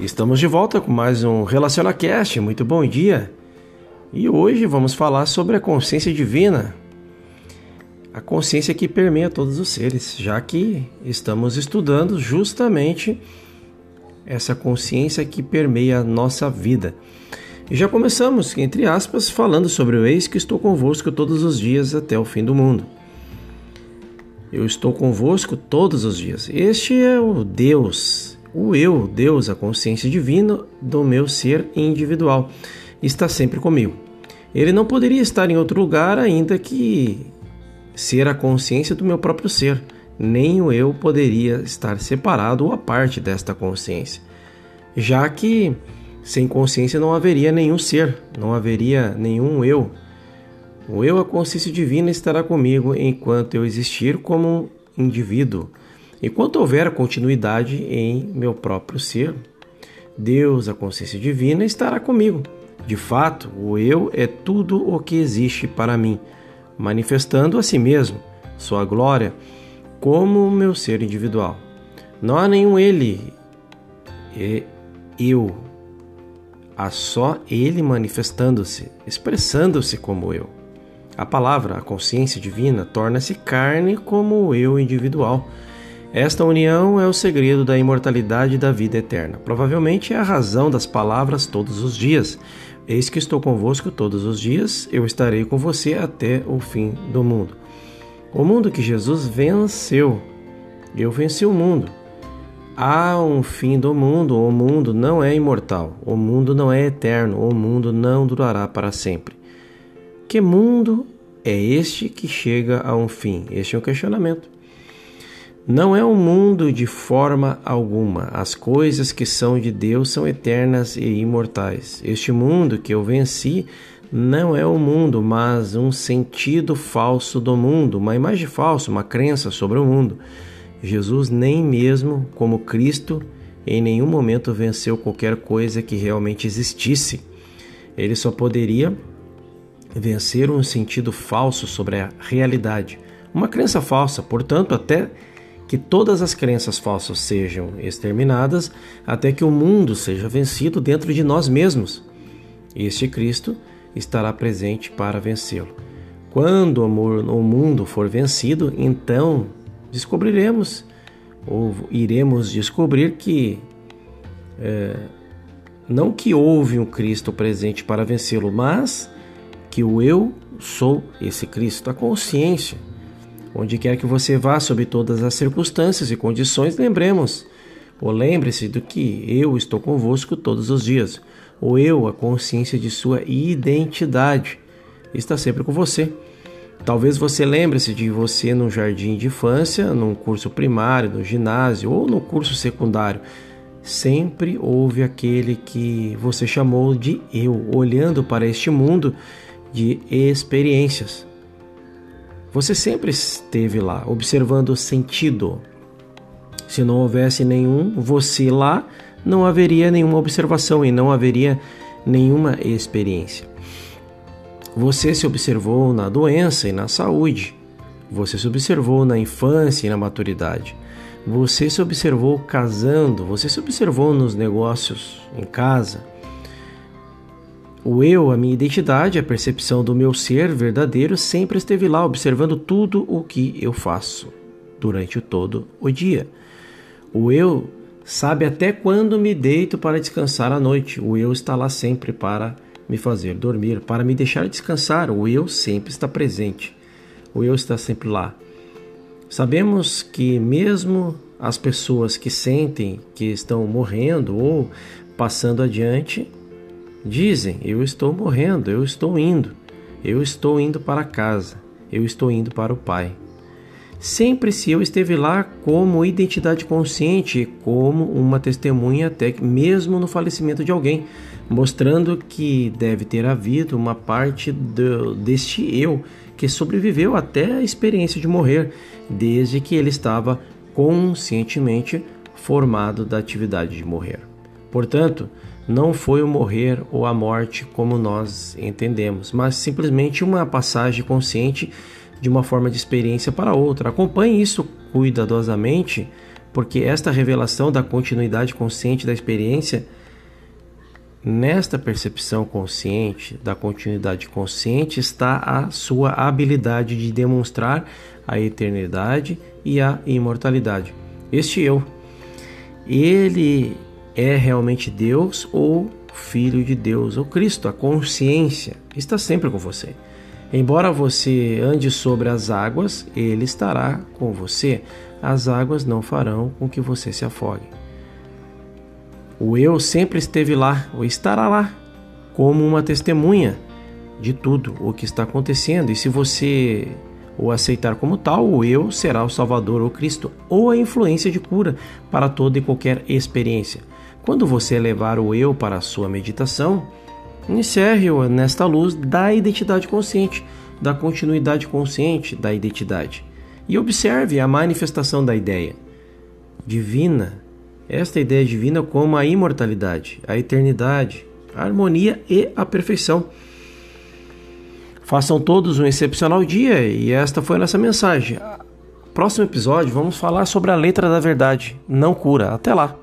Estamos de volta com mais um RelacionaCast. Muito bom dia. E hoje vamos falar sobre a consciência divina. A consciência que permeia todos os seres, já que estamos estudando justamente essa consciência que permeia a nossa vida. E já começamos, entre aspas, falando sobre o ex que estou convosco todos os dias até o fim do mundo. Eu estou convosco todos os dias. Este é o Deus o eu, Deus, a consciência divina do meu ser individual, está sempre comigo. Ele não poderia estar em outro lugar ainda que ser a consciência do meu próprio ser. Nem o eu poderia estar separado ou a parte desta consciência, já que sem consciência não haveria nenhum ser, não haveria nenhum eu. O eu, a consciência divina, estará comigo enquanto eu existir como indivíduo Enquanto houver continuidade em meu próprio ser, Deus, a consciência divina, estará comigo. De fato, o eu é tudo o que existe para mim, manifestando a si mesmo, sua glória, como meu ser individual. Não há nenhum ele, é eu. Há só ele manifestando-se, expressando-se como eu. A palavra, a consciência divina, torna-se carne como o eu individual esta união é o segredo da imortalidade e da vida eterna. Provavelmente é a razão das palavras todos os dias. Eis que estou convosco todos os dias, eu estarei com você até o fim do mundo. O mundo que Jesus venceu. Eu venci o mundo. Há um fim do mundo, o mundo não é imortal, o mundo não é eterno, o mundo não durará para sempre. Que mundo é este que chega a um fim? Este é um questionamento. Não é um mundo de forma alguma. As coisas que são de Deus são eternas e imortais. Este mundo que eu venci não é o um mundo, mas um sentido falso do mundo, uma imagem falsa, uma crença sobre o mundo. Jesus nem mesmo como Cristo em nenhum momento venceu qualquer coisa que realmente existisse. Ele só poderia vencer um sentido falso sobre a realidade, uma crença falsa, portanto, até que todas as crenças falsas sejam exterminadas, até que o mundo seja vencido dentro de nós mesmos. Este Cristo estará presente para vencê-lo. Quando o mundo for vencido, então descobriremos, ou iremos descobrir que é, não que houve um Cristo presente para vencê-lo, mas que o eu sou esse Cristo, a consciência Onde quer que você vá, sob todas as circunstâncias e condições, lembremos, ou lembre-se do que eu estou convosco todos os dias. O eu, a consciência de sua identidade, está sempre com você. Talvez você lembre-se de você no jardim de infância, num curso primário, no ginásio ou no curso secundário. Sempre houve aquele que você chamou de eu, olhando para este mundo de experiências. Você sempre esteve lá, observando o sentido. Se não houvesse nenhum você lá, não haveria nenhuma observação e não haveria nenhuma experiência. Você se observou na doença e na saúde. Você se observou na infância e na maturidade. Você se observou casando, você se observou nos negócios, em casa. O eu, a minha identidade, a percepção do meu ser verdadeiro sempre esteve lá observando tudo o que eu faço durante todo o dia. O eu sabe até quando me deito para descansar à noite. O eu está lá sempre para me fazer dormir, para me deixar descansar. O eu sempre está presente. O eu está sempre lá. Sabemos que mesmo as pessoas que sentem que estão morrendo ou passando adiante, Dizem: Eu estou morrendo, eu estou indo, eu estou indo para casa, eu estou indo para o Pai. Sempre se eu esteve lá como identidade consciente, como uma testemunha até mesmo no falecimento de alguém, mostrando que deve ter havido uma parte do, deste eu que sobreviveu até a experiência de morrer, desde que ele estava conscientemente formado da atividade de morrer. Portanto, não foi o morrer ou a morte como nós entendemos, mas simplesmente uma passagem consciente de uma forma de experiência para outra. Acompanhe isso cuidadosamente porque esta revelação da continuidade consciente da experiência, nesta percepção consciente da continuidade consciente, está a sua habilidade de demonstrar a eternidade e a imortalidade. Este eu, ele é realmente Deus ou Filho de Deus ou Cristo, a consciência está sempre com você. Embora você ande sobre as águas, ele estará com você. As águas não farão com que você se afogue. O eu sempre esteve lá, ou estará lá, como uma testemunha de tudo o que está acontecendo. E se você o aceitar como tal, o eu será o Salvador ou Cristo, ou a influência de cura para toda e qualquer experiência. Quando você levar o eu para a sua meditação, encerre-o nesta luz da identidade consciente, da continuidade consciente da identidade. E observe a manifestação da ideia divina, esta ideia divina como a imortalidade, a eternidade, a harmonia e a perfeição. Façam todos um excepcional dia e esta foi a nossa mensagem. Próximo episódio vamos falar sobre a letra da verdade, não cura. Até lá!